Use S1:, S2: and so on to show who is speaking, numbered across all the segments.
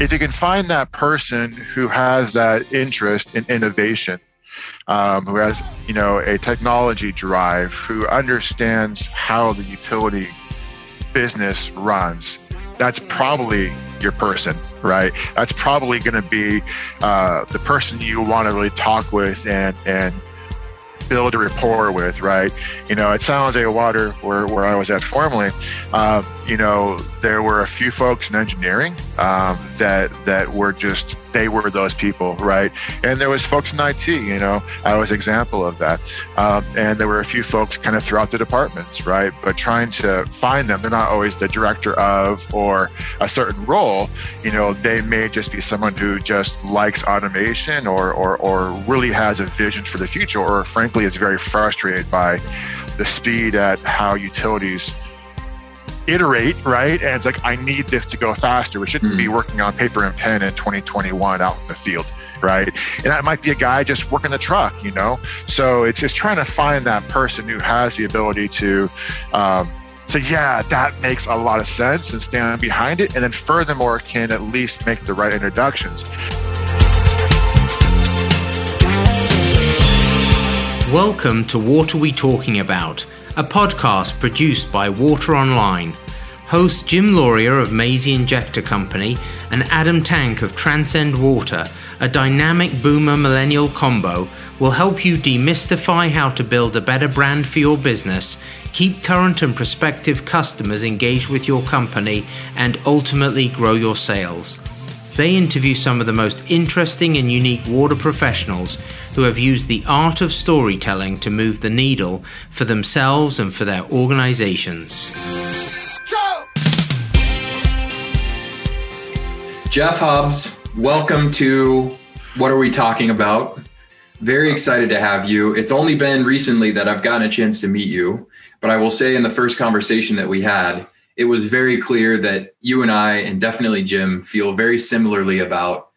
S1: if you can find that person who has that interest in innovation, um, who has you know a technology drive, who understands how the utility business runs, that's probably your person, right? That's probably going to be uh, the person you want to really talk with and and build a rapport with, right? You know, at San Jose Water, where, where I was at formerly, um, you know, there were a few folks in engineering um, that that were just they were those people, right? And there was folks in IT, you know, I was example of that. Um, and there were a few folks kind of throughout the departments, right? But trying to find them, they're not always the director of or a certain role. You know, they may just be someone who just likes automation or or, or really has a vision for the future, or frankly is very frustrated by the speed at how utilities iterate, right? And it's like, I need this to go faster. We shouldn't mm-hmm. be working on paper and pen in 2021 out in the field, right? And that might be a guy just working the truck, you know? So it's just trying to find that person who has the ability to um, say, yeah, that makes a lot of sense and stand behind it. And then furthermore, can at least make the right introductions.
S2: Welcome to What Are We Talking About? a podcast produced by Water Online. Hosts Jim Lauria of Mazzei Injector Company and Adam Tank of Transcend Water, a dynamic boomer millennial combo, will help you demystify how to build a better brand for your business, keep current and prospective customers engaged with your company, and ultimately grow your sales. They interview some of the most interesting and unique water professionals who have used the art of storytelling to move the needle for themselves and for their organizations.
S3: Jeff Hobbs, welcome to What Are We Talking About? Very excited to have you. It's only been recently that I've gotten a chance to meet you, but I will say in the first conversation that we had, it was very clear that you and I, and definitely Jim, feel very similarly about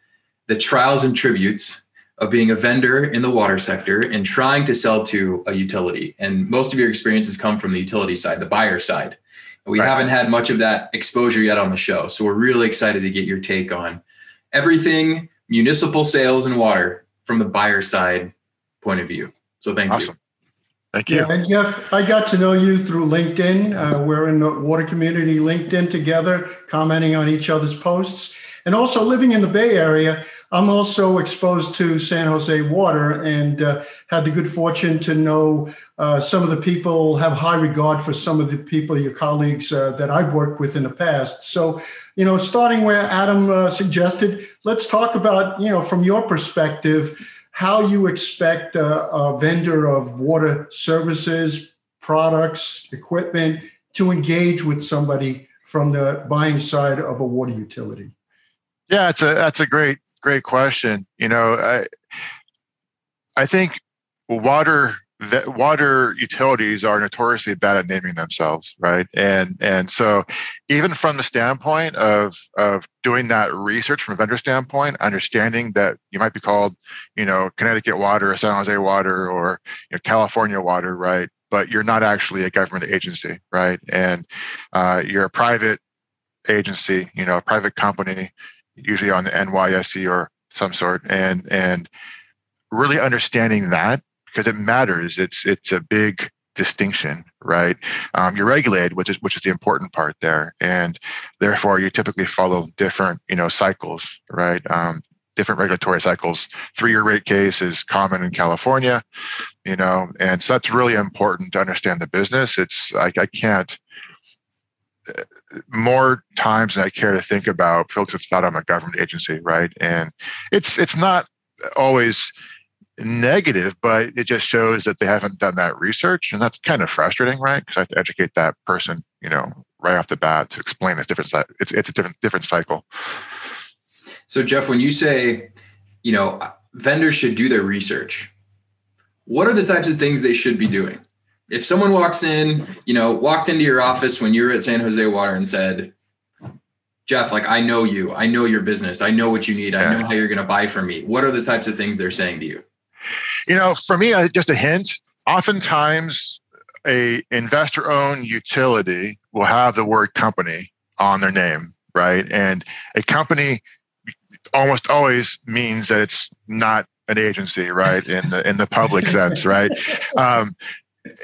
S3: the trials and tributes of being a vendor in the water sector and trying to sell to a utility. And most of your experiences come from the utility side, the buyer side. We right. haven't had much of that exposure yet on the show. So we're really excited to get your take on everything municipal sales and water from the buyer side point of view. So thank awesome. you.
S1: Thank you.
S4: Yeah, and Jeff, I got to know you through LinkedIn. Uh, we're in the water community LinkedIn together, commenting on each other's posts. And also living in the Bay Area, I'm also exposed to San Jose water and uh, had the good fortune to know uh, some of the people, have high regard for some of the people, your colleagues uh, that I've worked with in the past. So, you know, starting where Adam uh, suggested, let's talk about, you know, from your perspective, how you expect a, a vendor of water services, products, equipment to engage with somebody from the buying side of a water utility?
S1: Yeah, it's a that's a great great question. You know, I I think water water utilities are notoriously bad at naming themselves right? And and so even from the standpoint of of doing that research from a vendor standpoint understanding that you might be called you know connecticut water or san jose water or you know, california water right? But you're not actually a government agency right? And uh, you're a private agency you know a private company usually on the NYSE or some sort. And and really understanding that because it matters. It's it's a big distinction, right? Um, you're regulated, which is which is the important part there, and therefore you typically follow different you know cycles, right? Um, different regulatory cycles. Three-year rate case is common in California, you know, and so that's really important to understand the business. It's like I can't uh, more times than I care to think about. Folks have thought I'm a government agency, right? And it's it's not always negative, but it just shows that they haven't done that research, and that's kind of frustrating, right? Because I have to educate that person, you know, right off the bat to explain this different. It's it's a different different cycle.
S3: So, Jeff, when you say, you know, vendors should do their research, what are the types of things they should be doing? If someone walks in, you know, walked into your office when you were at San Jose Water and said, Jeff, like I know you, I know your business, I know what you need, yeah. I know how you're going to buy from me. What are the types of things they're saying to you?
S1: You know, for me, just a hint. Oftentimes, a investor-owned utility will have the word company on their name, right? And a company almost always means that it's not an agency, right? In the in the public sense, right? Um,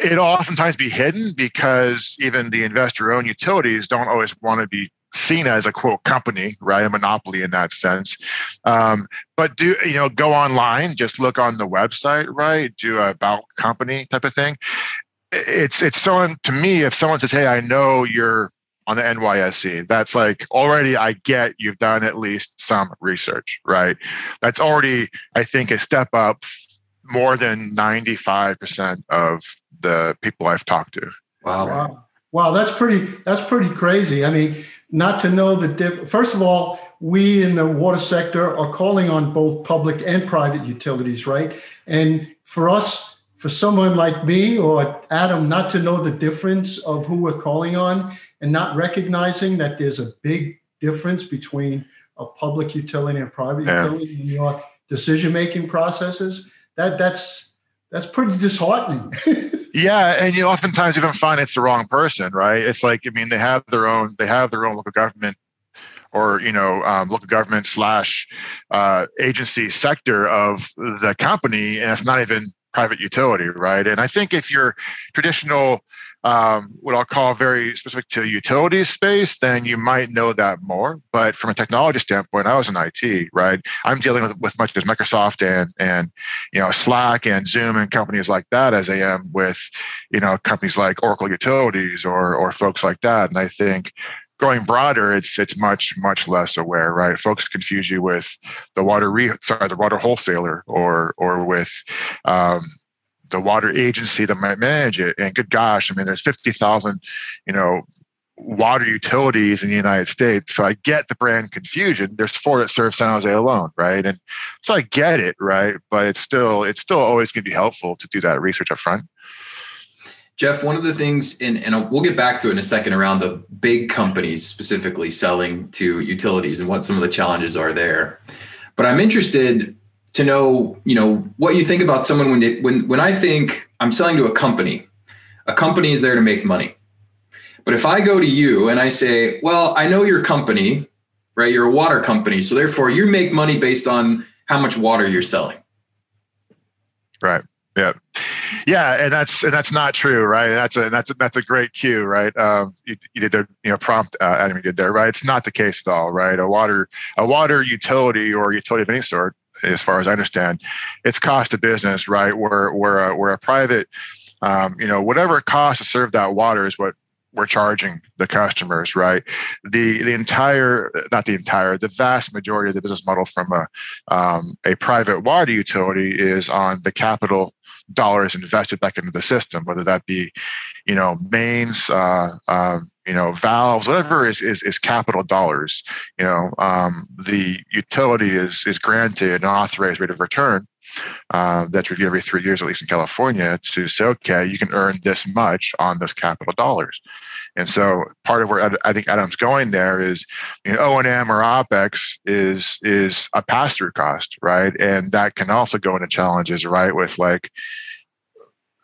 S1: it'll oftentimes be hidden because even the investor-owned utilities don't always want to be seen as a quote company, right? A monopoly in that sense. Um, but do you know go online, just look on the website, right? Do a about company type of thing. It's it's someone to me if someone says, "Hey, I know you're on the NYSE. That's like already I get you've done at least some research, right? That's already, I think, a step up more than 95% of the people I've talked to.
S3: Wow.
S4: Wow. Wow, that's pretty that's pretty crazy. I mean, not to know the diff first of all, we in the water sector are calling on both public and private utilities, right? And for us, for someone like me or Adam not to know the difference of who we're calling on and not recognizing that there's a big difference between a public utility and private yeah. utility in your decision making processes that that's that's pretty disheartening.
S1: Yeah and you oftentimes even find it's the wrong person right? It's like i mean they have their own they have their own local government or you know um, local government slash uh, agency sector of the company and it's not even private utility right? And i think if you're traditional um, what I'll call very specific to utilities space, then you might know that more. But from a technology standpoint, I was in IT, right? I'm dealing with, with much as Microsoft and and you know Slack and Zoom and companies like that as I am with you know companies like Oracle Utilities or or folks like that. And I think going broader, it's it's much much less aware, right? Folks confuse you with the water re sorry the water wholesaler or or with um, the water agency that might manage it. And good gosh, I mean, there's 50,000, you know, water utilities in the United States. So I get the brand confusion. There's four that serve San Jose alone, right? And so I get it, right? But it's still it's still always going to be helpful to do that research up front.
S3: Jeff, one of the things, and, and we'll get back to it in a second around the big companies specifically selling to utilities and what some of the challenges are there. But I'm interested to know, you know, what you think about someone when they, when when I think I'm selling to a company, a company is there to make money. But if I go to you and I say, "Well, I know your company, right? You're a water company, so therefore you make money based on how much water you're selling."
S1: Right. Yeah. Yeah, and that's and that's not true, right? That's a that's a, that's a great cue, right? Um, you, you did the you know prompt uh, Adam you did there, right? It's not the case at all, right? A water a water utility or utility of any sort as far as I understand, it's cost of business, right? Where where a, where a private, um, you know, whatever it costs to serve that water is what we're charging the customers, right? The the entire, not the entire, the vast majority of the business model from a um, a private water utility is on the capital dollars invested back into the system, whether that be, you know, mains, uh, um, you know, valves, whatever is, is, is capital dollars. You know, um, the utility is is granted an authorized rate of return uh, that's reviewed every three years, at least in California, to say, okay, you can earn this much on this capital dollars. And so part of where I think Adam's going there is you know, O&M or OPEX is is a pass-through cost, right? And that can also go into challenges, right, with like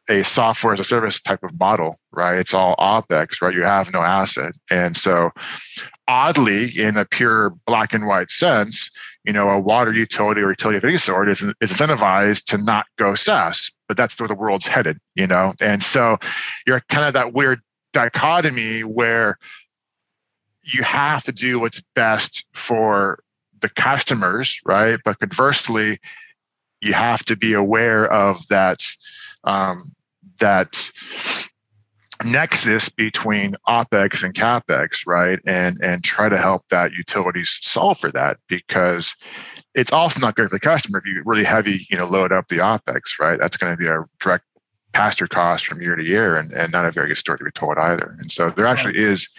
S1: a software as a service type of model, right? It's all OPEX, right? You have no asset. And so oddly, in a pure black and white sense, you know, a water utility or utility of any sort is, is incentivized to not go SaaS, but that's where the world's headed, you know? And so you're kind of that weird dichotomy where you have to do what's best for the customers, right? But conversely, you have to be aware of that um, that nexus between opex and capex right? And and try to help that utilities solve for that because it's also not good for the customer if you really heavy you know load up the opex right? That's going to be a direct pass cost from year to year and, and not a very good story to be told either. And so there actually is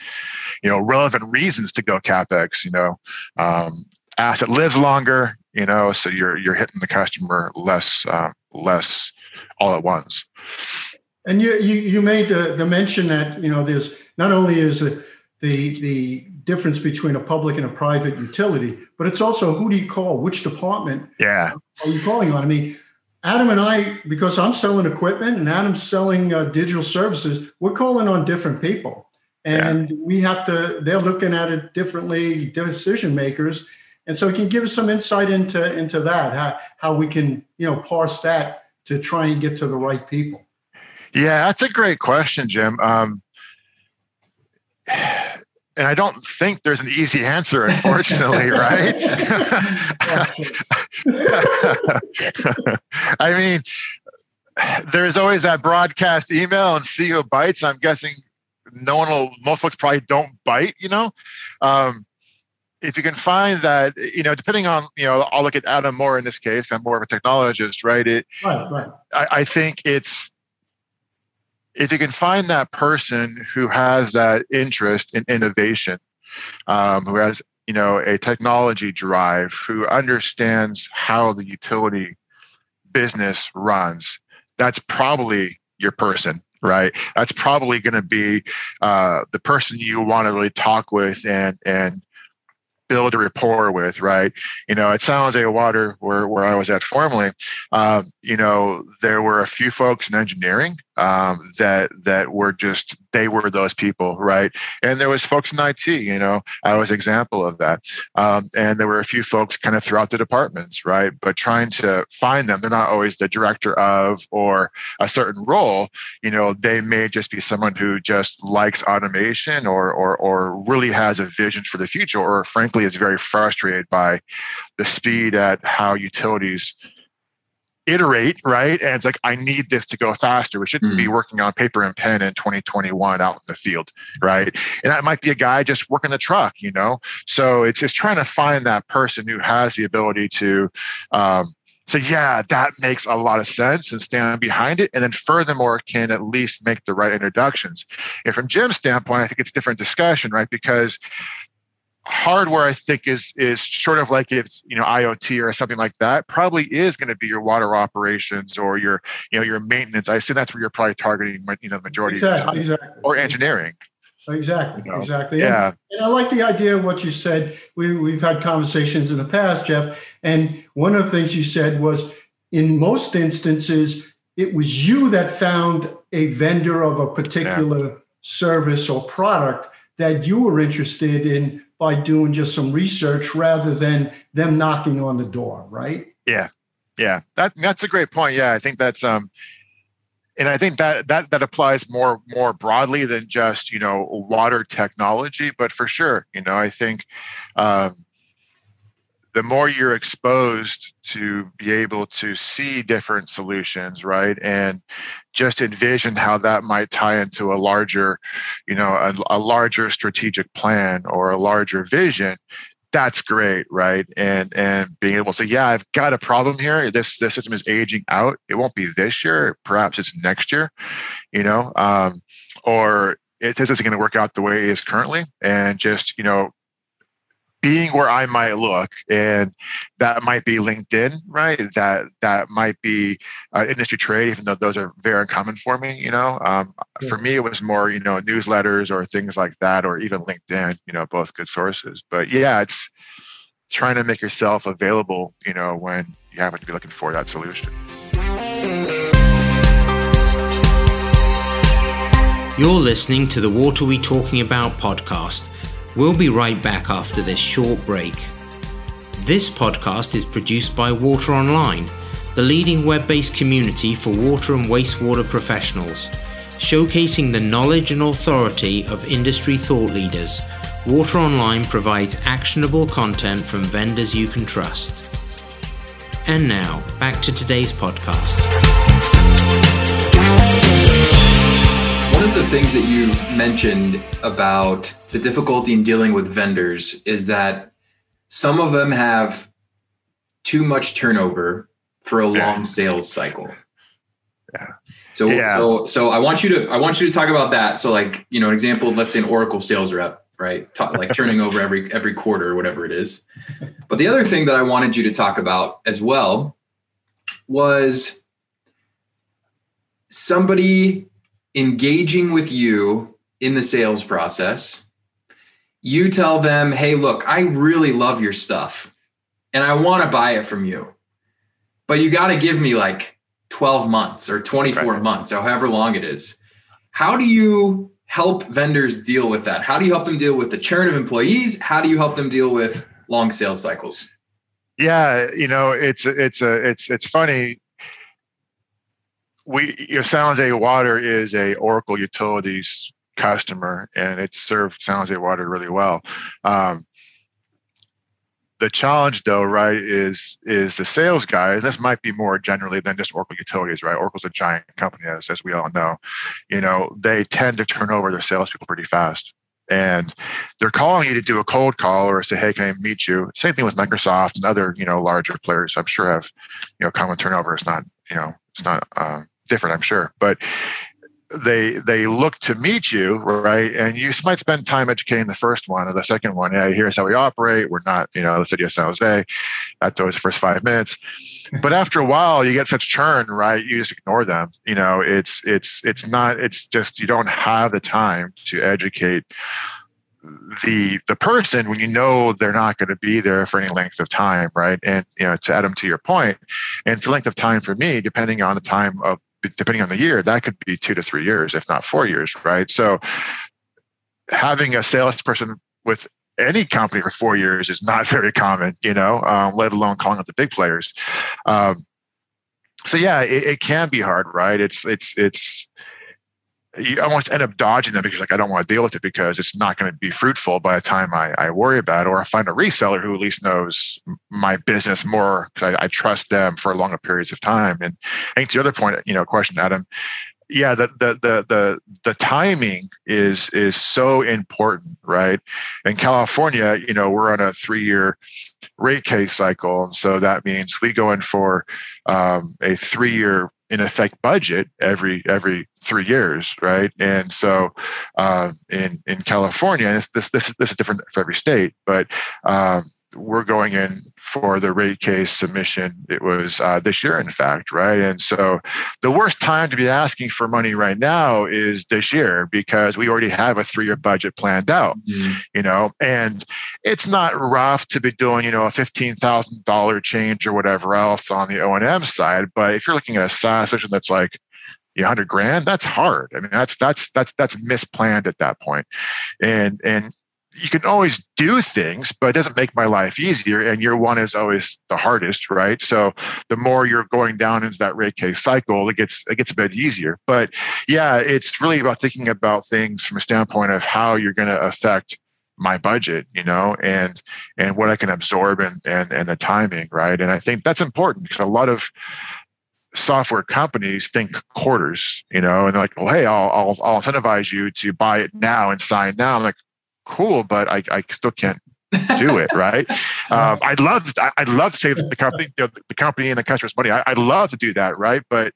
S1: you know relevant reasons to go capex you know um, asset lives longer you know so you're you're hitting the customer less uh, less all at once
S4: and you, you, you made the, the mention that, you know, there's not only is it the, the difference between a public and a private utility, but it's also who do you call? Which department
S1: yeah.
S4: are you calling on? I mean, Adam and I, because I'm selling equipment and Adam's selling uh, digital services, we're calling on different people. And yeah. we have to, they're looking at it differently, decision makers. And so, it can give us some insight into into that? How how we can you know parse that to try and get to the right people?
S1: Yeah, that's a great question, Jim. Um, and I don't think there's an easy answer, unfortunately, right? I mean, there's always that broadcast email and see who bites. I'm guessing no one will, most folks probably don't bite, you know? Um, if you can find that, you know, depending on, you know, I'll look at Adam more in this case. I'm more of a technologist, right? It,
S4: right, right.
S1: I, I think it's if you can find that person who has that interest in innovation, um, who has, you know, a technology drive, who understands how the utility business runs, that's probably your person right that's probably going to be uh, the person you want to really talk with and and build a rapport with, right? You know, at San Jose Water, where, where I was at formerly, um, you know, there were a few folks in engineering um, that that were just they were those people, right? And there was folks in IT. You know, I was example of that. Um, and there were a few folks kind of throughout the departments, right? But trying to find them, they're not always the director of or a certain role. You know, they may just be someone who just likes automation or or or really has a vision for the future, or frankly is very frustrated by the speed at how utilities iterate, right? And it's like, I need this to go faster. We shouldn't mm. be working on paper and pen in 2021 out in the field, right? And that might be a guy just working the truck, you know? So it's just trying to find that person who has the ability to um, say, yeah, that makes a lot of sense and stand behind it. And then furthermore, can at least make the right introductions. And from Jim's standpoint, I think it's different discussion, right? Because hardware i think is is sort of like it's you know iot or something like that probably is going to be your water operations or your you know your maintenance i assume that's where you're probably targeting you know the majority
S4: exactly, exactly.
S1: or engineering
S4: exactly you know? exactly yeah and, and, i like the idea of what you said we, we've had conversations in the past jeff and one of the things you said was in most instances it was you that found a vendor of a particular yeah. service or product that you were interested in by doing just some research rather than them knocking on the door, right?
S1: Yeah. Yeah. That that's a great point. Yeah, I think that's um and I think that that that applies more more broadly than just, you know, water technology, but for sure, you know, I think um the more you're exposed to be able to see different solutions right? And just envision how that might tie into a larger you know a, a, larger strategic plan or a larger vision that's great right? And and being able to say yeah i've got a problem here. This this system is aging out. It won't be this year. Perhaps it's next year you know um, or it, this isn't going to work out the way it is currently. And just you know being where I might look, and that might be LinkedIn, right? That that might be uh, industry trade, even though those are very uncommon for me. You know, um, yeah. for me it was more you know newsletters or things like that, or even LinkedIn. You know, both good sources. But yeah, it's trying to make yourself available. You know, when you happen to be looking for that solution.
S2: You're listening to the Water We Talking About podcast We'll be right back after this short break. This podcast is produced by Water Online, the leading web based community for water and wastewater professionals. Showcasing the knowledge and authority of industry thought leaders, Water Online provides actionable content from vendors you can trust. And now, back to today's podcast.
S3: One of the things that you mentioned about the difficulty in dealing with vendors is that some of them have too much turnover for a long sales cycle.
S1: Yeah.
S3: So, yeah. so, so I want you to, I want you to talk about that. So like, you know, an example, let's say an Oracle sales rep, right? Talk, like turning over every, every quarter or whatever it is. But the other thing that I wanted you to talk about as well was somebody engaging with you in the sales process you tell them, hey, look, I really love your stuff and I want to buy it from you, but you got to give me like 12 months or 24 right. months or however long it is. How do you help vendors deal with that? How do you help them deal with the churn of employees? How do you help them deal with long sales cycles?
S1: Yeah, you know, it's it's a it's it's funny. We you know, San Jose Water is a Oracle Utilities customer, and it served San Jose Water really well. Um, the challenge though right is is the sales guy and this might be more generally than just oracle utilities right? Oracle's a giant company as, as we all know. You know they tend to turn over their salespeople pretty fast. And they're calling you to do a cold call or say hey can i meet you? Same thing with microsoft and other you know larger players i'm sure have you know common turnover is not you know it's not uh, different i'm sure. But they they look to meet you right? And you might spend time educating the first one or the second one. Yeah here's how we operate. We're not you know the city of san jose at those first five minutes. But after a while you get such churn right? You just ignore them. You know it's it's it's not it's just you don't have the time to educate the the person when you know they're not going to be there for any length of time right? And you know to add them to your point and for length of time for me depending on the time of depending on the year, that could be two to three years, if not four years, right? So having a salesperson with any company for four years is not very common, you know, um, let alone calling up the big players. Um, so yeah, it, it, can be hard, right? It's it's it's you almost end up dodging them because like I don't want to deal with it because it's not going to be fruitful by the time I, I worry about it, or I find a reseller who at least knows my business more because I, I, trust them for longer periods of time. And I think the other point, you know, question, Adam, yeah, the the the the the timing is is so important, right? In California, you know, we're on a three year rate case cycle, and so that means we go in for um, a three year in effect budget every every three years, right? And so uh, in in California, this, this this this is different for every state, but um, we're going in for the rate case submission. It was uh, this year, in fact, right? And so the worst time to be asking for money right now is this year because we already have a three-year budget planned out, mm-hmm. you know, and it's not rough to be doing, you know, a fifteen thousand dollar change or whatever else on the O and M side. But if you're looking at a SaaS solution that's like a hundred grand, that's hard. I mean, that's that's that's that's misplanned at that point, and and you can always do things, but it doesn't make my life easier. And year one is always the hardest, right? So the more you're going down into that rate case cycle, it gets it gets a bit easier. But yeah, it's really about thinking about things from a standpoint of how you're going to affect my budget, you know, and and what I can absorb and and and the timing, right? And I think that's important because a lot of software companies think quarters, you know, and they're like, well, hey, I'll, I'll, I'll incentivize you to buy it now and sign now. I'm like, cool, but I, I still can't do it right. Um, I'd love to, I'd love to save the company, you know, the company and the customer's money. I, would love to do that, right? But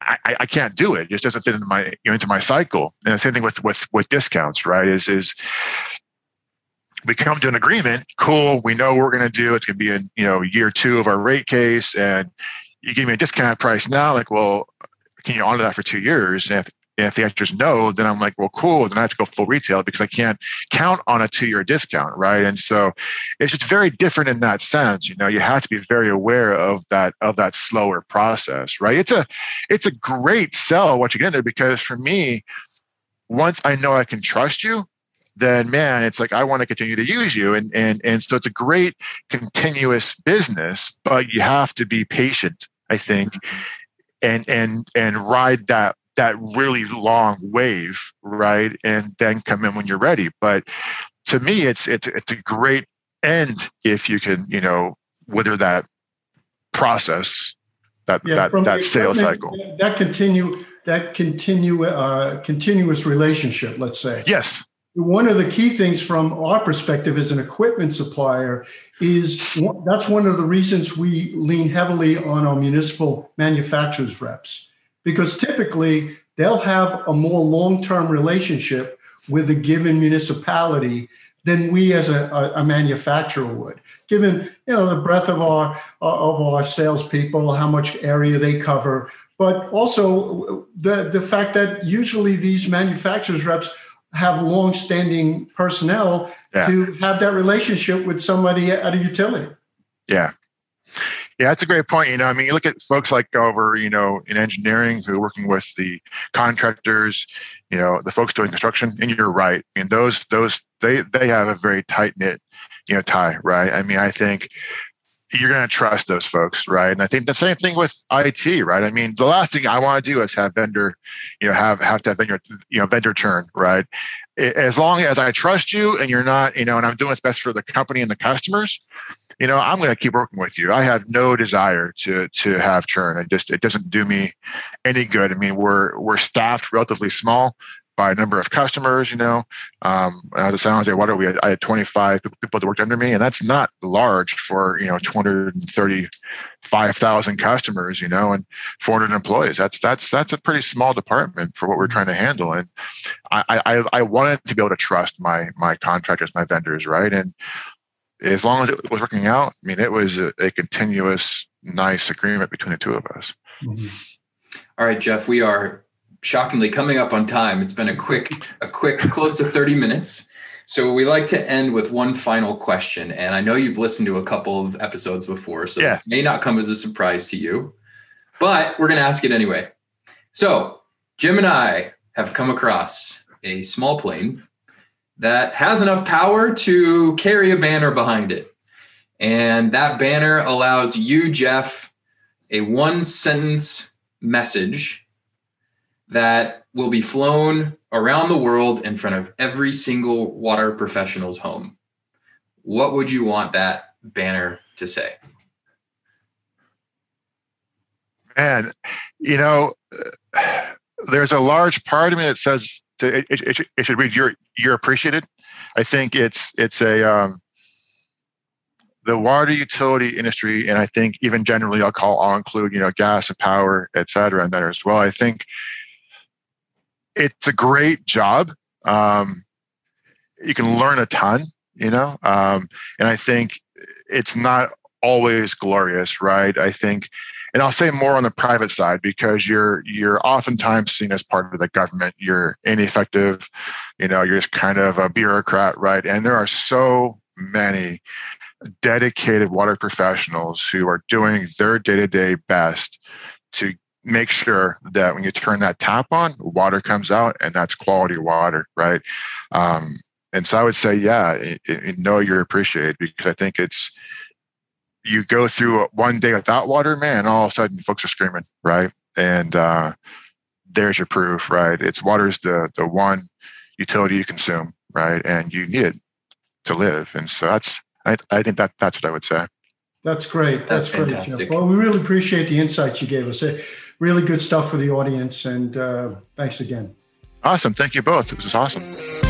S1: I, I can't do it. It just doesn't fit into my you know, into my cycle. And the same thing with with with discounts, right? Is is we come to an agreement. Cool. We know what we're going to do. It's going to be in you know year two of our rate case, and you give me a discount price now. Like, well, can you honor that for two years? And if and if the answer is no, then I'm like, well, cool. Then I have to go full retail because I can't count on a two year discount, right? And so it's just very different in that sense. You know, you have to be very aware of that of that slower process, right? It's a it's a great sell once you get in there because for me, once I know I can trust you, then man, it's like I want to continue to use you. And and and so it's a great continuous business, but you have to be patient, I think, mm-hmm. and and and ride that that really long wave, right? And then come in when you're ready. But to me, it's it's it's a great end if you can, you know, wither that process, that yeah, that that sales cycle.
S4: That continue that continue uh, continuous relationship. Let's say
S1: yes.
S4: One of the key things from our perspective as an equipment supplier is that's one of the reasons we lean heavily on our municipal manufacturers reps because typically they'll have a more long-term relationship with a given municipality than we as a, a, manufacturer would, given you know the breadth of our uh, of our salespeople, how much area they cover, but also the the fact that usually these manufacturers reps have long-standing personnel yeah. to have that relationship with somebody at a utility.
S1: Yeah, Yeah, that's a great point. You know, I mean, you look at folks like over, you know, in engineering who are working with the contractors, you know, the folks doing construction, and you're right. I mean, those those they they have a very tight knit, you know, tie, right? I mean, I think you're going to trust those folks, right? And I think the same thing with IT, right? I mean, the last thing I want to do is have vendor, you know, have have to have vendor, you know, vendor churn, right? As long as I trust you and you're not, you know, and I'm doing what's best for the company and the customers, you know, I'm going to keep working with you. I have no desire to to have churn. It just it doesn't do me any good. I mean, we're we're staffed relatively small by a number of customers. You know, um, San Jose water, we had, I had 25 people that worked under me, and that's not large for you know 235,000 customers. You know, and 400 employees. That's that's that's a pretty small department for what we're trying to handle. And I I, I wanted to be able to trust my my contractors, my vendors, right? And as long as it was working out, I mean, it was a, a continuous, nice agreement between the two of us. Mm-hmm.
S3: All right, Jeff, we are shockingly coming up on time. It's been a quick, a quick, close to 30 minutes. So we like to end with one final question. And I know you've listened to a couple of episodes before, so yeah. this may not come as a surprise to you, but we're going to ask it anyway. So Jim and I have come across a small plane that has enough power to carry a banner behind it. And that banner allows you, Jeff, a one sentence message that will be flown around the world in front of every single water professional's home. What would you want that banner to say?
S1: Man, you know, there's a large part of me that says to, it, it, it, should read you're you're appreciated. I think it's it's a um, the water utility industry, and I think even generally, I'll call I'll include you know gas and power, et cetera, in there as well. I think it's a great job. Um, you can learn a ton, you know, um, and I think it's not always glorious, right? I think and I'll say more on the private side because you're you're oftentimes seen as part of the government. You're ineffective, you know, you're just kind of a bureaucrat, right? And there are so many dedicated water professionals who are doing their day-to-day best to make sure that when you turn that tap on, water comes out and that's quality water, right? Um, and so I would say, yeah, it, it, know you're appreciated because I think it's you go through one day without water, man, all of a sudden folks are screaming, right? And uh, there's your proof, right? It's water is the the one utility you consume, right? And you need it to live. And so that's I, I think that that's what I would say.
S4: That's great. That's, that's great, Well, we really appreciate the insights you gave us. Really good stuff for the audience, and uh, thanks again.
S1: Awesome. Thank you both. It was awesome.